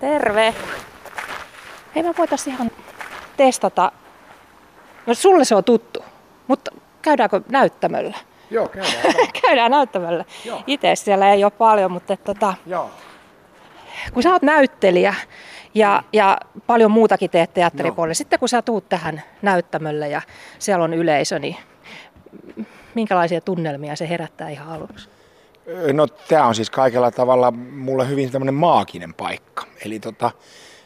Terve. Hei, me voitaisiin ihan testata. No sulle se on tuttu, mutta käydäänkö näyttämöllä? Joo, käydään. käydään näyttämöllä. Itse siellä ei ole paljon, mutta tota, Joo. kun sä oot näyttelijä ja, ja paljon muutakin teet teatteripuolella, sitten kun sä tuut tähän näyttämölle ja siellä on yleisö, niin minkälaisia tunnelmia se herättää ihan aluksi? No tämä on siis kaikella tavalla mulle hyvin tämmöinen maaginen paikka. Eli tota,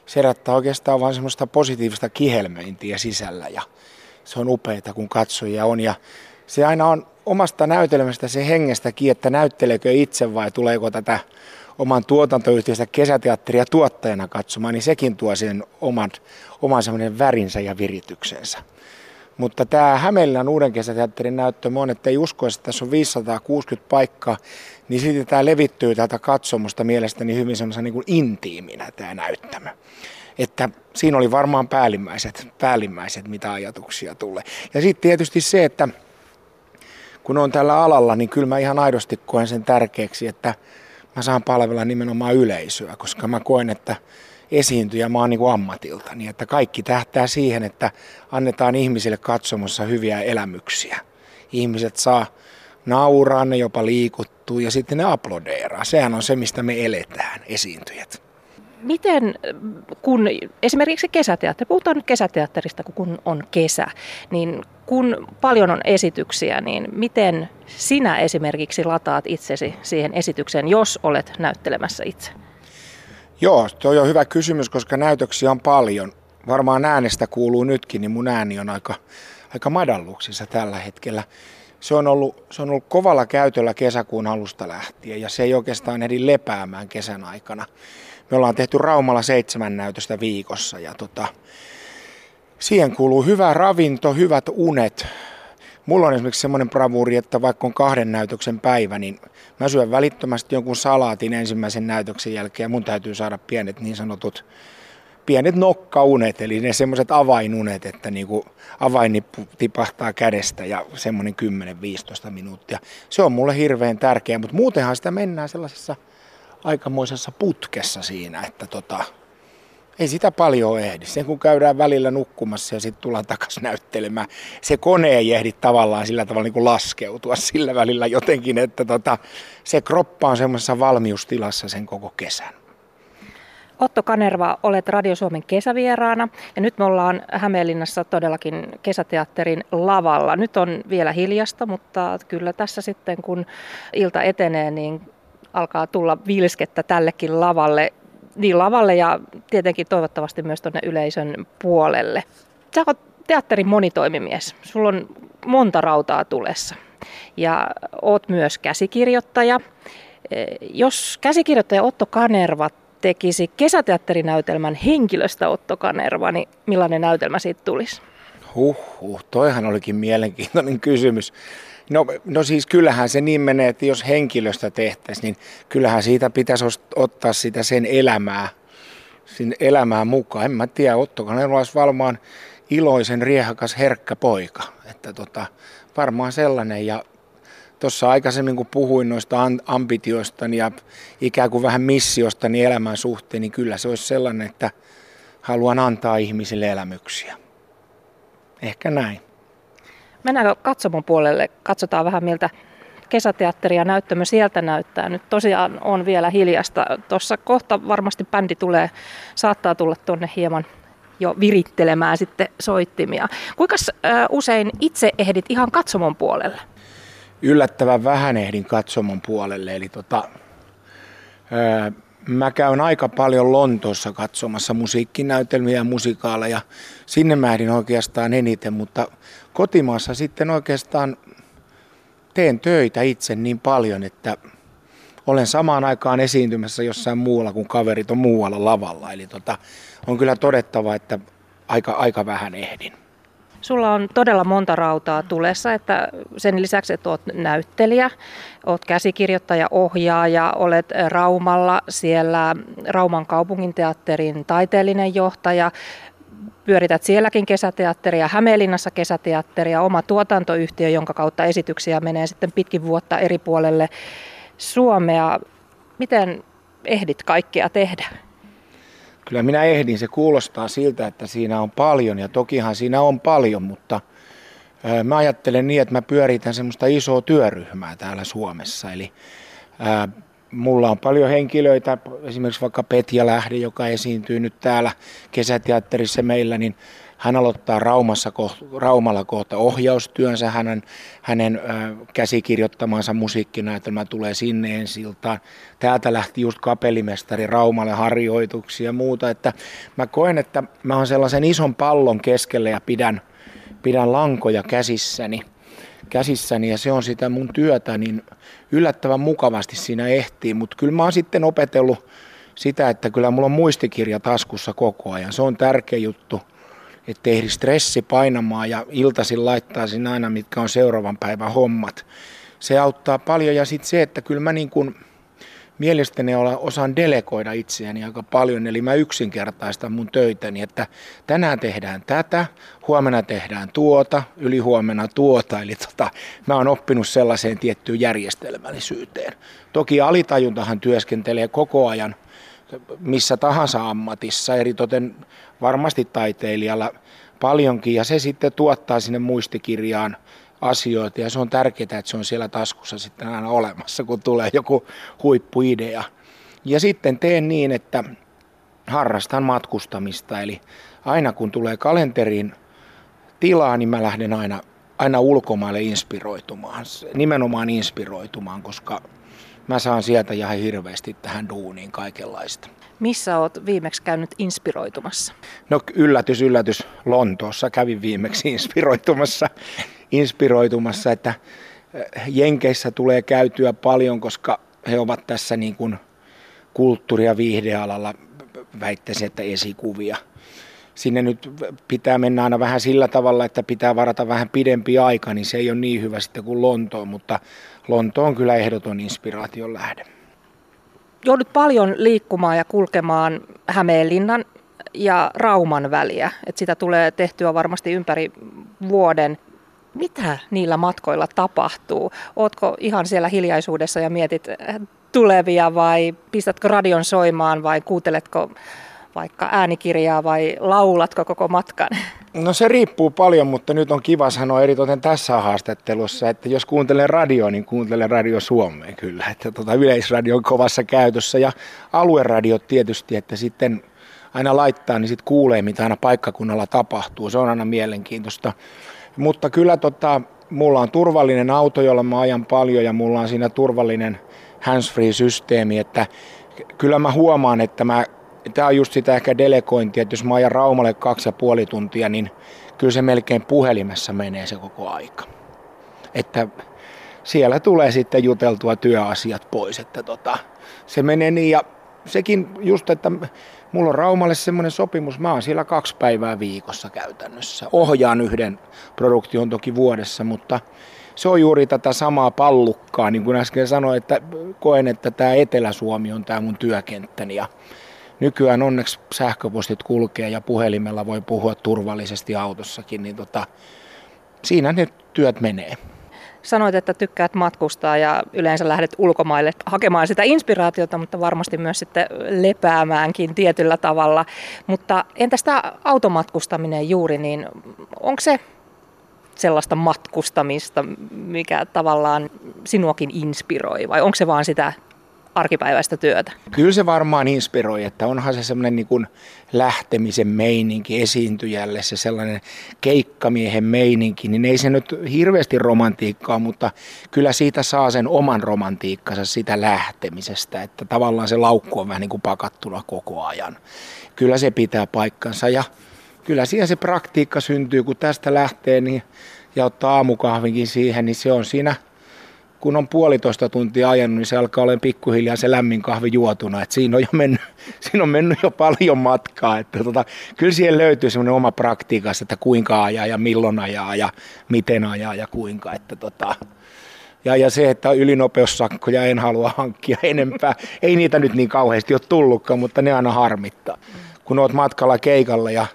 se herättää oikeastaan vain semmoista positiivista kihelmöintiä sisällä ja se on upeita kun katsojia on ja se aina on omasta näytelmästä se hengestäkin, että näytteleekö itse vai tuleeko tätä oman tuotantoyhtiöstä kesäteatteria tuottajana katsomaan, niin sekin tuo sen oman, oman semmoinen värinsä ja virityksensä. Mutta tämä Hämeenlinnan uuden kesäteatterin näyttö on, että ei usko, että tässä on 560 paikkaa, niin sitten tämä levittyy täältä katsomusta mielestäni hyvin semmoisen niin intiiminä tämä näyttämö. Että siinä oli varmaan päällimmäiset, päällimmäiset mitä ajatuksia tulee. Ja sitten tietysti se, että kun on tällä alalla, niin kyllä mä ihan aidosti koen sen tärkeäksi, että mä saan palvella nimenomaan yleisöä, koska mä koen, että esiintyjä oon niin ammatilta, niin että kaikki tähtää siihen, että annetaan ihmisille katsomossa hyviä elämyksiä. Ihmiset saa nauraa, ne jopa liikuttuu ja sitten ne aplodeeraa. Sehän on se, mistä me eletään, esiintyjät. Miten, kun esimerkiksi kesäteatteri, puhutaan nyt kesäteatterista, kun on kesä, niin kun paljon on esityksiä, niin miten sinä esimerkiksi lataat itsesi siihen esitykseen, jos olet näyttelemässä itse? Joo, toi on hyvä kysymys, koska näytöksiä on paljon. Varmaan äänestä kuuluu nytkin, niin mun ääni on aika, aika madalluksissa tällä hetkellä. Se on, ollut, se on ollut kovalla käytöllä kesäkuun alusta lähtien ja se ei oikeastaan ehdi lepäämään kesän aikana. Me ollaan tehty Raumalla seitsemän näytöstä viikossa ja tota, siihen kuuluu hyvä ravinto, hyvät unet. Mulla on esimerkiksi semmoinen bravuuri, että vaikka on kahden näytöksen päivä, niin mä syön välittömästi jonkun salaatin ensimmäisen näytöksen jälkeen ja mun täytyy saada pienet niin sanotut pienet nokkaunet, eli ne semmoiset avainunet, että niinku avainnippu tipahtaa kädestä ja semmoinen 10-15 minuuttia. Se on mulle hirveän tärkeä, mutta muutenhan sitä mennään sellaisessa aikamoisessa putkessa siinä, että tota, ei sitä paljon ehdi. Sen kun käydään välillä nukkumassa ja sitten tullaan takaisin näyttelemään, se kone ei ehdi tavallaan sillä tavalla niin kuin laskeutua sillä välillä jotenkin, että tota, se kroppa on semmoisessa valmiustilassa sen koko kesän. Otto Kanerva, olet Radio Suomen kesävieraana ja nyt me ollaan Hämeenlinnassa todellakin kesäteatterin lavalla. Nyt on vielä hiljasta, mutta kyllä tässä sitten kun ilta etenee, niin alkaa tulla vilskettä tällekin lavalle, niin lavalle ja tietenkin toivottavasti myös tuonne yleisön puolelle. Sä oot teatterin monitoimimies. Sulla on monta rautaa tulessa ja oot myös käsikirjoittaja. Jos käsikirjoittaja Otto Kanerva tekisi kesäteatterinäytelmän henkilöstä Otto Kanerva, niin millainen näytelmä siitä tulisi? Huh, toihan olikin mielenkiintoinen kysymys. No, no siis kyllähän se niin menee, että jos henkilöstä tehtäisiin, niin kyllähän siitä pitäisi ottaa sitä sen elämää, sen elämää mukaan. En mä tiedä, Otto Kanerva olisi varmaan iloisen, riehakas, herkkä poika. Että tota, varmaan sellainen ja tuossa aikaisemmin kun puhuin noista ambitioista ja ikään kuin vähän missiosta niin elämän suhteen, niin kyllä se olisi sellainen, että haluan antaa ihmisille elämyksiä. Ehkä näin. Mennäänkö katsomon puolelle? Katsotaan vähän miltä kesäteatteri ja näyttämö sieltä näyttää. Nyt tosiaan on vielä hiljasta. Tuossa kohta varmasti bändi tulee, saattaa tulla tuonne hieman jo virittelemään sitten soittimia. Kuinka usein itse ehdit ihan katsomon puolelle? yllättävän vähän ehdin katsomon puolelle. Eli tota, mä käyn aika paljon Lontoossa katsomassa musiikkinäytelmiä ja musikaaleja. Sinne mä ehdin oikeastaan eniten, mutta kotimaassa sitten oikeastaan teen töitä itse niin paljon, että olen samaan aikaan esiintymässä jossain muualla kuin kaverit on muualla lavalla. Eli tota, on kyllä todettava, että aika, aika vähän ehdin. Sulla on todella monta rautaa tulessa, että sen lisäksi, että olet näyttelijä, olet käsikirjoittaja, ohjaaja, olet Raumalla siellä Rauman kaupunginteatterin taiteellinen johtaja, pyörität sielläkin kesäteatteria, Hämeenlinnassa kesäteatteria, oma tuotantoyhtiö, jonka kautta esityksiä menee sitten pitkin vuotta eri puolelle Suomea. Miten ehdit kaikkea tehdä? Kyllä minä ehdin. Se kuulostaa siltä, että siinä on paljon ja tokihan siinä on paljon, mutta mä ajattelen niin, että mä pyöritän semmoista isoa työryhmää täällä Suomessa. Eli mulla on paljon henkilöitä, esimerkiksi vaikka Petja Lähde, joka esiintyy nyt täällä kesäteatterissa meillä, niin hän aloittaa Raumassa, Raumalla kohta ohjaustyönsä, hänen, hänen käsikirjoittamansa musiikkinäytelmä tulee sinne ensi iltaan. Täältä lähti just kapellimestari Raumalle harjoituksia ja muuta, että mä koen, että mä oon sellaisen ison pallon keskellä ja pidän, pidän lankoja käsissäni käsissäni ja se on sitä mun työtä, niin yllättävän mukavasti siinä ehtii, mutta kyllä mä oon sitten opetellut sitä, että kyllä mulla on muistikirja taskussa koko ajan. Se on tärkeä juttu että ehdi stressi painamaan ja iltaisin laittaisin aina, mitkä on seuraavan päivän hommat. Se auttaa paljon ja sitten se, että kyllä mä niin kuin mielestäni osaan delegoida itseäni aika paljon, eli mä yksinkertaistan mun töitäni, että tänään tehdään tätä, huomenna tehdään tuota, ylihuomenna tuota, eli tota, mä oon oppinut sellaiseen tiettyyn järjestelmällisyyteen. Toki alitajuntahan työskentelee koko ajan missä tahansa ammatissa, eritoten varmasti taiteilijalla paljonkin, ja se sitten tuottaa sinne muistikirjaan asioita, ja se on tärkeää, että se on siellä taskussa sitten aina olemassa, kun tulee joku huippuidea. Ja sitten teen niin, että harrastan matkustamista, eli aina kun tulee kalenteriin tilaa, niin mä lähden aina, aina ulkomaille inspiroitumaan, nimenomaan inspiroitumaan, koska mä saan sieltä ihan hirveästi tähän duuniin kaikenlaista. Missä oot viimeksi käynyt inspiroitumassa? No yllätys, yllätys. Lontoossa kävin viimeksi inspiroitumassa, inspiroitumassa että eh, Jenkeissä tulee käytyä paljon, koska he ovat tässä niin kuin kulttuuri- ja viihdealalla väittäisin, että esikuvia. Sinne nyt pitää mennä aina vähän sillä tavalla, että pitää varata vähän pidempi aika, niin se ei ole niin hyvä sitten kuin Lontoon, mutta Lonto on kyllä ehdoton inspiraation lähde. Joudut paljon liikkumaan ja kulkemaan Hämeenlinnan ja Rauman väliä. että sitä tulee tehtyä varmasti ympäri vuoden. Mitä niillä matkoilla tapahtuu? Ootko ihan siellä hiljaisuudessa ja mietit tulevia vai pistätkö radion soimaan vai kuunteletko vaikka äänikirjaa vai laulatko koko matkan? No se riippuu paljon, mutta nyt on kiva sanoa eritoten tässä haastattelussa, että jos kuuntelen radio, niin kuuntelen radio Suomeen kyllä. Että tota yleisradio on kovassa käytössä ja alueradio tietysti, että sitten aina laittaa, niin sitten kuulee, mitä aina paikkakunnalla tapahtuu. Se on aina mielenkiintoista. Mutta kyllä tota, mulla on turvallinen auto, jolla mä ajan paljon ja mulla on siinä turvallinen handsfree-systeemi, että kyllä mä huomaan, että mä tämä on just sitä ehkä delegointia, että jos mä ajan Raumalle kaksi ja puoli tuntia, niin kyllä se melkein puhelimessa menee se koko aika. Että siellä tulee sitten juteltua työasiat pois, että tota, se menee niin ja sekin just, että mulla on Raumalle semmoinen sopimus, mä oon siellä kaksi päivää viikossa käytännössä. Ohjaan yhden produktion toki vuodessa, mutta se on juuri tätä samaa pallukkaa, niin kuin äsken sanoin, että koen, että tämä Etelä-Suomi on tämä mun työkenttäni ja nykyään onneksi sähköpostit kulkee ja puhelimella voi puhua turvallisesti autossakin, niin tota, siinä ne työt menee. Sanoit, että tykkäät matkustaa ja yleensä lähdet ulkomaille hakemaan sitä inspiraatiota, mutta varmasti myös sitten lepäämäänkin tietyllä tavalla. Mutta entä sitä automatkustaminen juuri, niin onko se sellaista matkustamista, mikä tavallaan sinuakin inspiroi, vai onko se vaan sitä arkipäiväistä työtä? Kyllä se varmaan inspiroi, että onhan se semmoinen niin lähtemisen meininki esiintyjälle, se sellainen keikkamiehen meininki, niin ei se nyt hirveästi romantiikkaa, mutta kyllä siitä saa sen oman romantiikkansa sitä lähtemisestä, että tavallaan se laukku on vähän niin kuin pakattuna koko ajan. Kyllä se pitää paikkansa ja kyllä siihen se praktiikka syntyy, kun tästä lähtee niin, ja ottaa aamukahvinkin siihen, niin se on siinä – kun on puolitoista tuntia ajanut, niin se alkaa olla pikkuhiljaa se lämmin kahvi juotuna. Et siinä, on jo mennyt, siinä on mennyt jo paljon matkaa. Että tota, kyllä siihen löytyy semmoinen oma praktiikas, että kuinka ajaa ja milloin ajaa ja miten ajaa ja kuinka. Että tota, ja, ja se, että ylinopeussakkoja en halua hankkia enempää. Ei niitä nyt niin kauheasti ole tullutkaan, mutta ne aina harmittaa. Kun oot matkalla keikalla ja,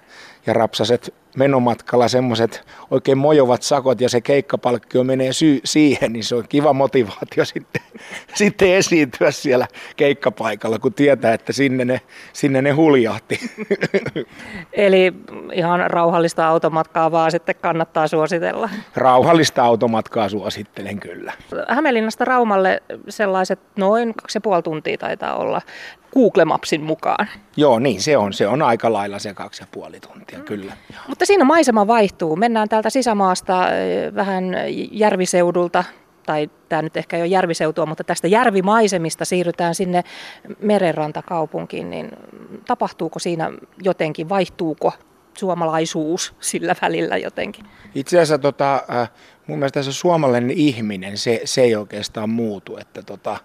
ja rapsaset menomatkalla semmoiset oikein mojovat sakot ja se keikkapalkkio menee syy- siihen, niin se on kiva motivaatio sitten, sitten esiintyä siellä keikkapaikalla, kun tietää, että sinne ne, sinne ne huljahti. Eli ihan rauhallista automatkaa vaan sitten kannattaa suositella. Rauhallista automatkaa suosittelen kyllä. Hämeenlinnasta Raumalle sellaiset noin kaksi ja puoli tuntia taitaa olla Google Mapsin mukaan. Joo, niin se on. Se on aika lailla se kaksi ja puoli tuntia, mm. kyllä. Mutta siinä maisema vaihtuu. Mennään täältä sisämaasta vähän järviseudulta tai tämä nyt ehkä ei ole järviseutua, mutta tästä järvimaisemista siirrytään sinne merenrantakaupunkiin, niin tapahtuuko siinä jotenkin, vaihtuuko suomalaisuus sillä välillä jotenkin? Itse asiassa tota, äh, mun mielestä se suomalainen ihminen, se, se ei oikeastaan muutu, että tota,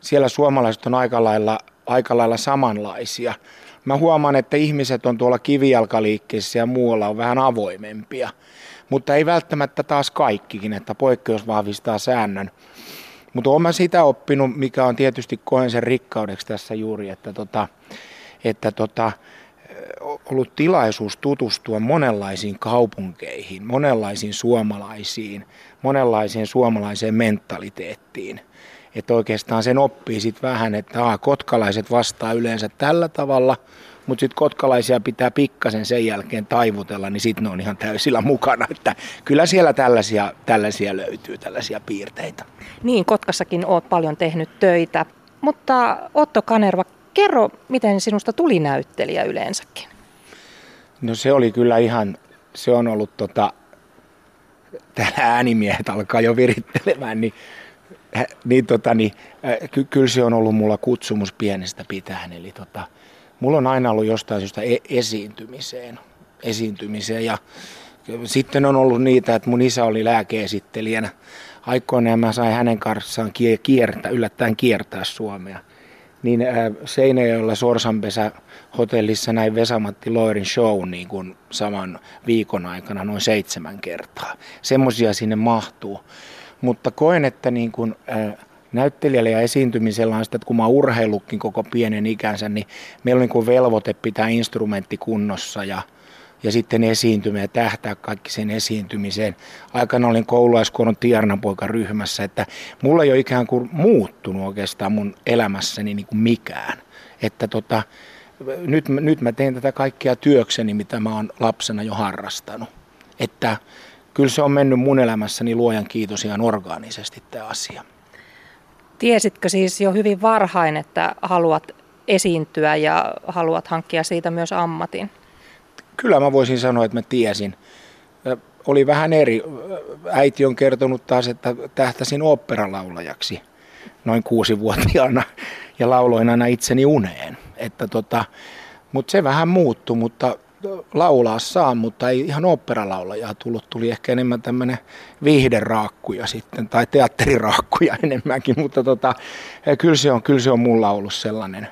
siellä suomalaiset on aika lailla, aika lailla samanlaisia. Mä huomaan, että ihmiset on tuolla kivijalkaliikkeessä ja muualla on vähän avoimempia, mutta ei välttämättä taas kaikkikin, että poikkeus vahvistaa säännön. Mutta olen sitä oppinut, mikä on tietysti koen sen rikkaudeksi tässä juuri, että, tota, että tota, ollut tilaisuus tutustua monenlaisiin kaupunkeihin, monenlaisiin suomalaisiin, monenlaiseen suomalaiseen mentaliteettiin. Että oikeastaan sen oppii sitten vähän, että aa, kotkalaiset vastaa yleensä tällä tavalla, mutta sitten kotkalaisia pitää pikkasen sen jälkeen taivutella, niin sitten ne on ihan täysillä mukana. Että kyllä siellä tällaisia, tällaisia löytyy, tällaisia piirteitä. Niin, Kotkassakin olet paljon tehnyt töitä. Mutta Otto Kanerva, kerro, miten sinusta tuli näyttelijä yleensäkin? No se oli kyllä ihan, se on ollut tota, täällä äänimiehet alkaa jo virittelemään, niin, niin, tota, niin ky, kyllä se on ollut mulla kutsumus pienestä pitäen. Eli tota, mulla on aina ollut jostain syystä e- esiintymiseen, esiintymiseen ja sitten on ollut niitä, että mun isä oli lääkeesittelijänä aikoina ja mä sain hänen kanssaan kiertää, yllättäen kiertää Suomea. Niin äh, Seinäjoella Sorsanpesä hotellissa näin Vesamatti Loirin show niin kuin saman viikon aikana noin seitsemän kertaa. Semmoisia sinne mahtuu. Mutta koen, että niin kuin, näyttelijällä ja esiintymisellä on sitä, että kun mä urheilutkin koko pienen ikänsä, niin meillä on niin kuin velvoite pitää instrumentti kunnossa ja, ja sitten esiintymä ja tähtää kaikki sen esiintymiseen. Aikana olin koululaiskuoron Tiarnapoika ryhmässä, että mulla ei ole ikään kuin muuttunut oikeastaan mun elämässäni niin kuin mikään. Että tota, nyt, nyt mä teen tätä kaikkia työkseni, mitä mä oon lapsena jo harrastanut. Että kyllä se on mennyt mun elämässäni luojan kiitos ihan orgaanisesti tämä asia. Tiesitkö siis jo hyvin varhain, että haluat esiintyä ja haluat hankkia siitä myös ammatin? Kyllä mä voisin sanoa, että mä tiesin. Oli vähän eri. Äiti on kertonut taas, että tähtäsin oopperalaulajaksi noin kuusivuotiaana ja lauloin aina itseni uneen. Että tota, mutta se vähän muuttui, mutta laulaa saa, mutta ei ihan oopperalaulajaa tullut. Tuli ehkä enemmän tämmöinen viihderaakkuja sitten, tai teatteriraakkuja enemmänkin, mutta tota, kyllä, se on, kyllä se on mulla ollut sellainen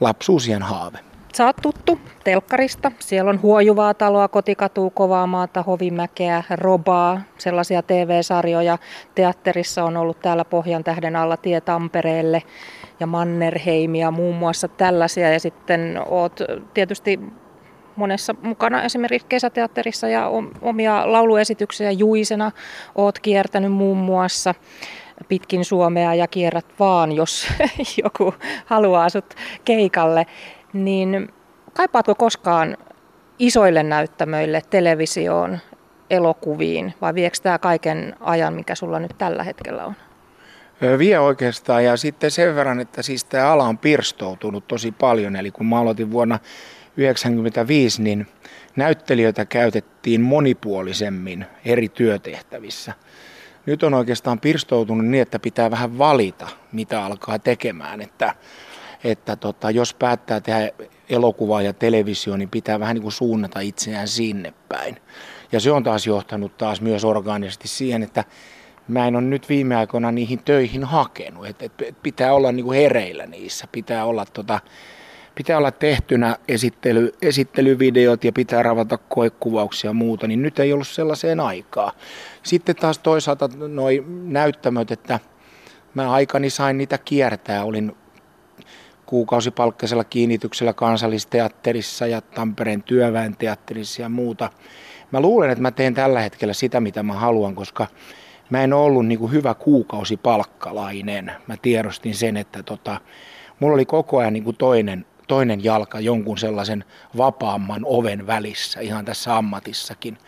lapsuusien haave. Sä oot tuttu telkkarista. Siellä on huojuvaa taloa, kotikatuu, kovaa maata, hovimäkeä, robaa, sellaisia TV-sarjoja. Teatterissa on ollut täällä Pohjan tähden alla tie Tampereelle ja Mannerheimia, muun muassa tällaisia. Ja sitten oot tietysti monessa mukana esimerkiksi kesäteatterissa ja omia lauluesityksiä juisena oot kiertänyt muun muassa pitkin Suomea ja kierrät vaan, jos joku haluaa sut keikalle. Niin kaipaatko koskaan isoille näyttämöille, televisioon, elokuviin vai viekö tämä kaiken ajan, mikä sulla nyt tällä hetkellä on? Vie oikeastaan ja sitten sen verran, että siis tämä ala on pirstoutunut tosi paljon. Eli kun mä aloitin vuonna 1995, niin näyttelijöitä käytettiin monipuolisemmin eri työtehtävissä. Nyt on oikeastaan pirstoutunut niin, että pitää vähän valita, mitä alkaa tekemään. Että, että tota, jos päättää tehdä elokuvaa ja televisio, niin pitää vähän niin kuin suunnata itseään sinne päin. Ja se on taas johtanut taas myös orgaanisesti siihen, että mä en ole nyt viime aikoina niihin töihin hakenut. Et, et pitää olla niin kuin hereillä niissä, pitää olla, tota, pitää olla tehtynä esittely, esittelyvideot ja pitää ravata koekuvauksia ja muuta, niin nyt ei ollut sellaiseen aikaa. Sitten taas toisaalta noin näyttämöt, että mä aikani sain niitä kiertää, olin kuukausipalkkaisella kiinnityksellä kansallisteatterissa ja Tampereen työväen teatterissa ja muuta. Mä luulen, että mä teen tällä hetkellä sitä, mitä mä haluan, koska mä en ollut niin kuin hyvä kuukausipalkkalainen. Mä tiedostin sen, että tota, mulla oli koko ajan niin kuin toinen, toinen jalka jonkun sellaisen vapaamman oven välissä, ihan tässä ammatissakin.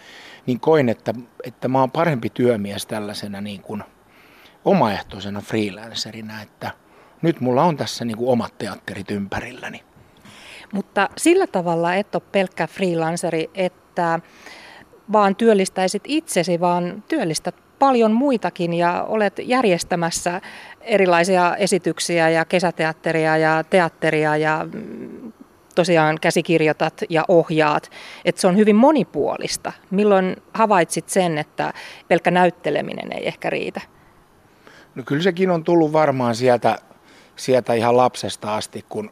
Niin koin, että, että mä oon parempi työmies tällaisena niin kuin omaehtoisena freelancerina, että nyt mulla on tässä niin kuin omat teatterit ympärilläni. Mutta sillä tavalla et ole pelkkä freelanceri, että vaan työllistäisit itsesi, vaan työllistät paljon muitakin ja olet järjestämässä erilaisia esityksiä ja kesäteatteria ja teatteria ja mm, tosiaan käsikirjoitat ja ohjaat, että se on hyvin monipuolista. Milloin havaitsit sen, että pelkkä näytteleminen ei ehkä riitä? No kyllä sekin on tullut varmaan sieltä, sieltä ihan lapsesta asti, kun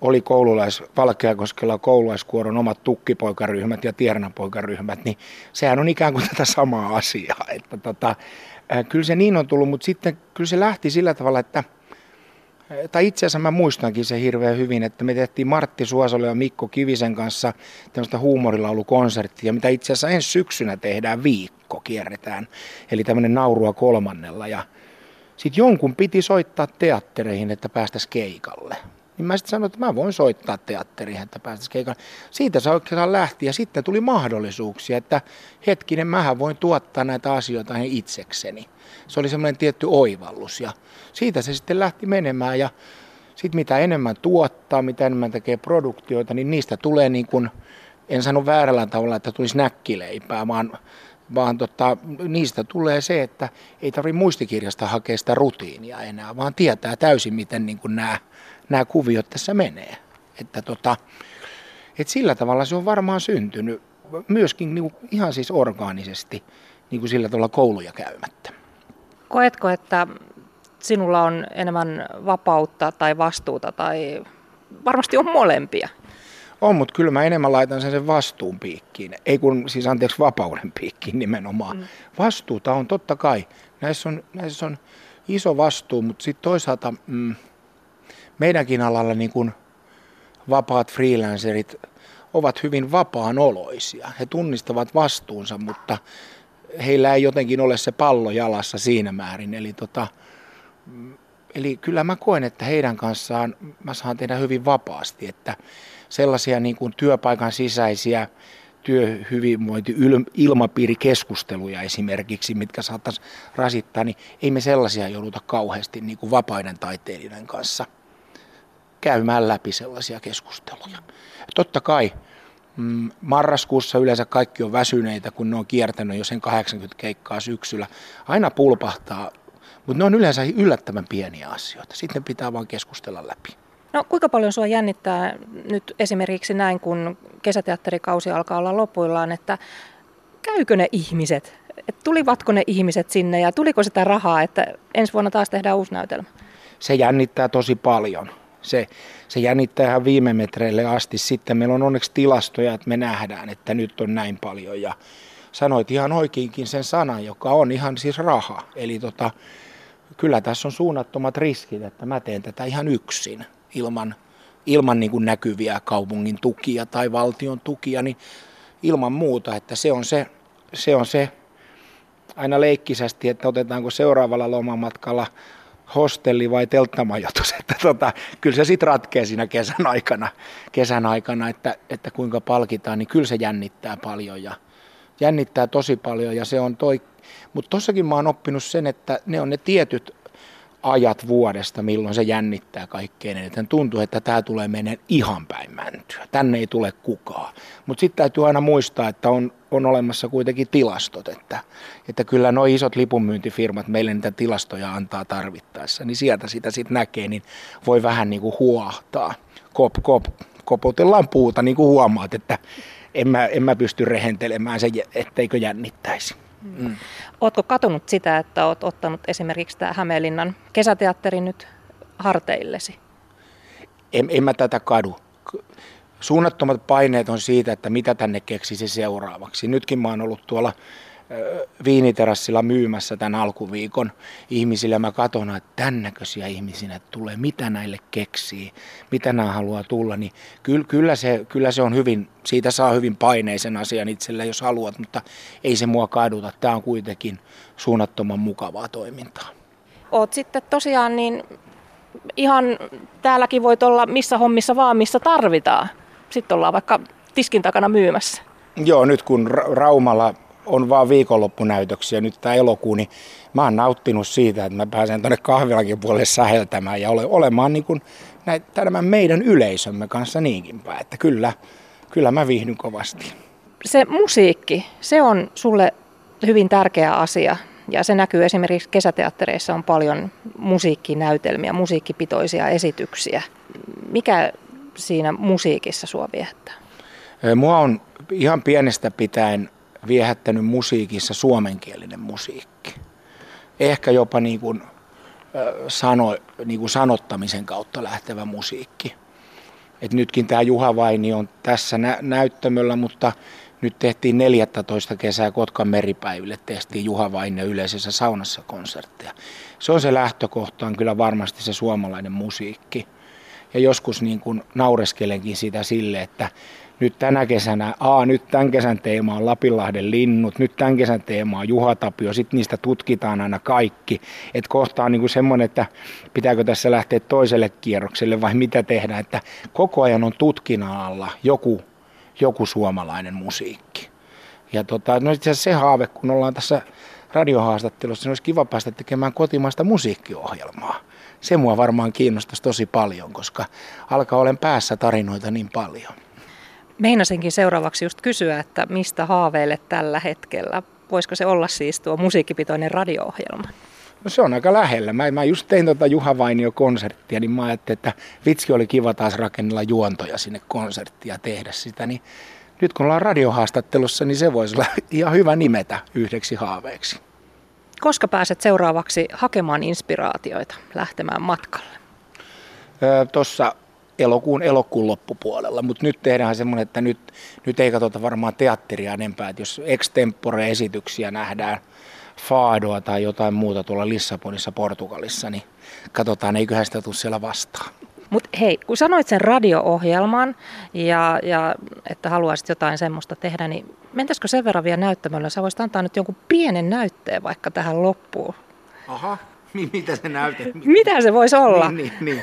oli koululais, Valkeakoskella koululaiskuoron omat tukkipoikaryhmät ja tiernapoikaryhmät, niin sehän on ikään kuin tätä samaa asiaa. Että tota, kyllä se niin on tullut, mutta sitten kyllä se lähti sillä tavalla, että tai itse asiassa mä muistankin se hirveän hyvin, että me tehtiin Martti Suosalo ja Mikko Kivisen kanssa tämmöistä huumorilaulukonserttia, mitä itse asiassa ensi syksynä tehdään viikko, kierretään. Eli tämmöinen naurua kolmannella ja sitten jonkun piti soittaa teattereihin, että päästäisiin keikalle. Niin mä sitten sanoin, että mä voin soittaa teatteriin, että päästäisiin keikalle. Siitä se oikeastaan lähti ja sitten tuli mahdollisuuksia, että hetkinen, mähän voin tuottaa näitä asioita itsekseni. Se oli semmoinen tietty oivallus ja siitä se sitten lähti menemään ja sitten mitä enemmän tuottaa, mitä enemmän tekee produktioita, niin niistä tulee niin kuin, en sano väärällä tavalla, että tulisi näkkileipää, vaan vaan tota, niistä tulee se, että ei tarvitse muistikirjasta hakea sitä rutiinia enää, vaan tietää täysin, miten niin kuin nämä, nämä kuviot tässä menee. Että tota, et sillä tavalla se on varmaan syntynyt myöskin niin kuin ihan siis orgaanisesti niin kuin sillä tavalla kouluja käymättä. Koetko, että sinulla on enemmän vapautta tai vastuuta tai varmasti on molempia? On, mutta kyllä mä enemmän laitan sen, sen vastuun piikkiin. Ei kun, siis anteeksi, vapauden piikkiin nimenomaan. Mm. Vastuuta on totta kai. Näissä on, näissä on iso vastuu, mutta sitten toisaalta mm, meidänkin alalla niin kun vapaat freelancerit ovat hyvin vapaanoloisia. He tunnistavat vastuunsa, mutta heillä ei jotenkin ole se pallo jalassa siinä määrin. Eli, tota, mm, eli kyllä mä koen, että heidän kanssaan mä saan tehdä hyvin vapaasti, että sellaisia niin kuin työpaikan sisäisiä työhyvinvointi, ilmapiirikeskusteluja esimerkiksi, mitkä saattaisi rasittaa, niin ei me sellaisia jouduta kauheasti niin kuin vapaiden taiteilijoiden kanssa käymään läpi sellaisia keskusteluja. Totta kai mm, marraskuussa yleensä kaikki on väsyneitä, kun ne on kiertänyt jo sen 80 keikkaa syksyllä. Aina pulpahtaa, mutta ne on yleensä yllättävän pieniä asioita. Sitten pitää vaan keskustella läpi. No kuinka paljon sinua jännittää nyt esimerkiksi näin, kun kesäteatterikausi alkaa olla lopuillaan, että käykö ne ihmiset? Et tulivatko ne ihmiset sinne ja tuliko sitä rahaa, että ensi vuonna taas tehdään uusi näytelmä? Se jännittää tosi paljon. Se, se jännittää ihan viime metreille asti. Sitten meillä on onneksi tilastoja, että me nähdään, että nyt on näin paljon. Ja sanoit ihan oikeinkin sen sanan, joka on ihan siis raha. Eli tota, kyllä tässä on suunnattomat riskit, että mä teen tätä ihan yksin ilman, ilman niin kuin näkyviä kaupungin tukia tai valtion tukia, niin ilman muuta, että se on se, se, on se aina leikkisästi, että otetaanko seuraavalla lomamatkalla hostelli vai telttamajoitus, että tota, kyllä se sitten ratkeaa siinä kesän aikana, kesän aikana että, että kuinka palkitaan, niin kyllä se jännittää paljon ja jännittää tosi paljon ja se on toi, mutta tossakin mä oon oppinut sen, että ne on ne tietyt ajat vuodesta, milloin se jännittää kaikkein eniten. Tuntuu, että tämä tulee menen ihan päin mäntyä. Tänne ei tule kukaan. Mutta sitten täytyy aina muistaa, että on, on olemassa kuitenkin tilastot, että, että kyllä nuo isot lipunmyyntifirmat meille niitä tilastoja antaa tarvittaessa, niin sieltä sitä sitten näkee, niin voi vähän niin kuin huohtaa. Kop, kop, koputellaan puuta, niin kuin huomaat, että en mä, en mä pysty rehentelemään se, etteikö jännittäisi. Mm. Oletko katunut sitä, että olet ottanut esimerkiksi tämä Hämeenlinnan kesäteatteri nyt harteillesi? En, en mä tätä kadu. Suunnattomat paineet on siitä, että mitä tänne keksisi seuraavaksi. Nytkin mä oon ollut tuolla viiniterassilla myymässä tämän alkuviikon ihmisille. Mä katson, että tämän näköisiä ihmisiä tulee, mitä näille keksii, mitä nämä haluaa tulla. Niin kyllä, kyllä, se, kyllä se on hyvin, siitä saa hyvin paineisen asian itselle, jos haluat, mutta ei se mua kaduta. Tämä on kuitenkin suunnattoman mukavaa toimintaa. Oot sitten tosiaan niin ihan täälläkin voit olla missä hommissa vaan, missä tarvitaan. Sitten ollaan vaikka tiskin takana myymässä. Joo, nyt kun Raumalla on vaan viikonloppunäytöksiä nyt tämä elokuu, niin mä oon nauttinut siitä, että mä pääsen tuonne kahvilakin puolelle säheltämään ja ole, olemaan niin kuin näitä, tämän meidän yleisömme kanssa niinkin päin. Että kyllä, kyllä mä viihdyn kovasti. Se musiikki, se on sulle hyvin tärkeä asia ja se näkyy esimerkiksi kesäteattereissa on paljon musiikkinäytelmiä, musiikkipitoisia esityksiä. Mikä siinä musiikissa sua viettää? Mua on ihan pienestä pitäen viehättänyt musiikissa suomenkielinen musiikki. Ehkä jopa niin kuin, sano, niin kuin sanottamisen kautta lähtevä musiikki. Et nytkin tämä Juha Vaini on tässä nä- näyttämöllä, mutta nyt tehtiin 14 kesää Kotkan meripäiville, tehtiin Juha Vaine yleisessä saunassa konsertteja. Se on se lähtökohta, on kyllä varmasti se suomalainen musiikki. Ja joskus niin kuin naureskelenkin sitä sille, että nyt tänä kesänä, a, nyt tämän kesän teema on Lapinlahden linnut, nyt tämän kesän teema on Juha Tapio, sitten niistä tutkitaan aina kaikki. Että kohta on niin kuin semmoinen, että pitääkö tässä lähteä toiselle kierrokselle vai mitä tehdään, että koko ajan on tutkinnan alla joku, joku suomalainen musiikki. Ja tota, no itse se haave, kun ollaan tässä radiohaastattelussa, niin olisi kiva päästä tekemään kotimaista musiikkiohjelmaa. Se mua varmaan kiinnostaisi tosi paljon, koska alkaa olen päässä tarinoita niin paljon. Meinasinkin seuraavaksi just kysyä, että mistä haaveille tällä hetkellä? Voisiko se olla siis tuo musiikkipitoinen radio-ohjelma? No se on aika lähellä. Mä, mä just tein tuota Juha Vainio-konserttia, niin mä ajattelin, että vitsi oli kiva taas rakennella juontoja sinne konserttia tehdä sitä. Niin nyt kun ollaan radiohaastattelussa, niin se voisi olla ihan hyvä nimetä yhdeksi haaveeksi. Koska pääset seuraavaksi hakemaan inspiraatioita lähtemään matkalle? Öö, Tuossa elokuun elokuun loppupuolella, mutta nyt tehdään semmoinen, että nyt, nyt ei katsota varmaan teatteria enempää, että jos extempore-esityksiä nähdään, Faadoa tai jotain muuta tuolla Lissabonissa, Portugalissa, niin katsotaan, eiköhän sitä tule siellä vastaan. Mutta hei, kun sanoit sen radio-ohjelman ja, ja että haluaisit jotain semmoista tehdä, niin mentäisikö sen verran vielä näyttämöllä? Sä voisit antaa nyt jonkun pienen näytteen vaikka tähän loppuun. Aha, mitä se näyttää? Mitä se voisi olla? Niin, niin,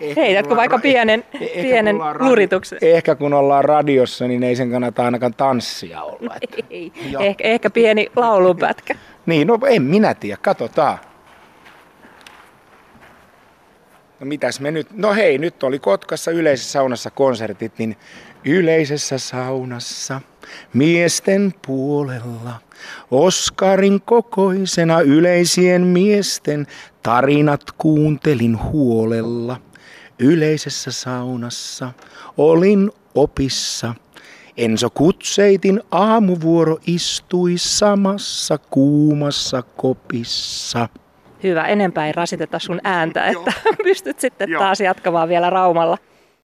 niin. Heitätkö vaikka ra- pienen, ehkä pienen lurituksen? Ehkä kun ollaan radiossa, niin ei sen kannata ainakaan tanssia olla. Että. Ei, ehkä, ehkä pieni laulupätkä. niin, no en minä tiedä, katsotaan. No mitäs me nyt, no hei, nyt oli Kotkassa yleisessä saunassa konsertit, niin yleisessä saunassa miesten puolella. Oskarin kokoisena yleisien miesten tarinat kuuntelin huolella. Yleisessä saunassa olin opissa. Enso Kutseitin aamuvuoro istui samassa kuumassa kopissa. Hyvä, enempää ei rasiteta sun ääntä, että pystyt sitten taas jatkamaan vielä Raumalla.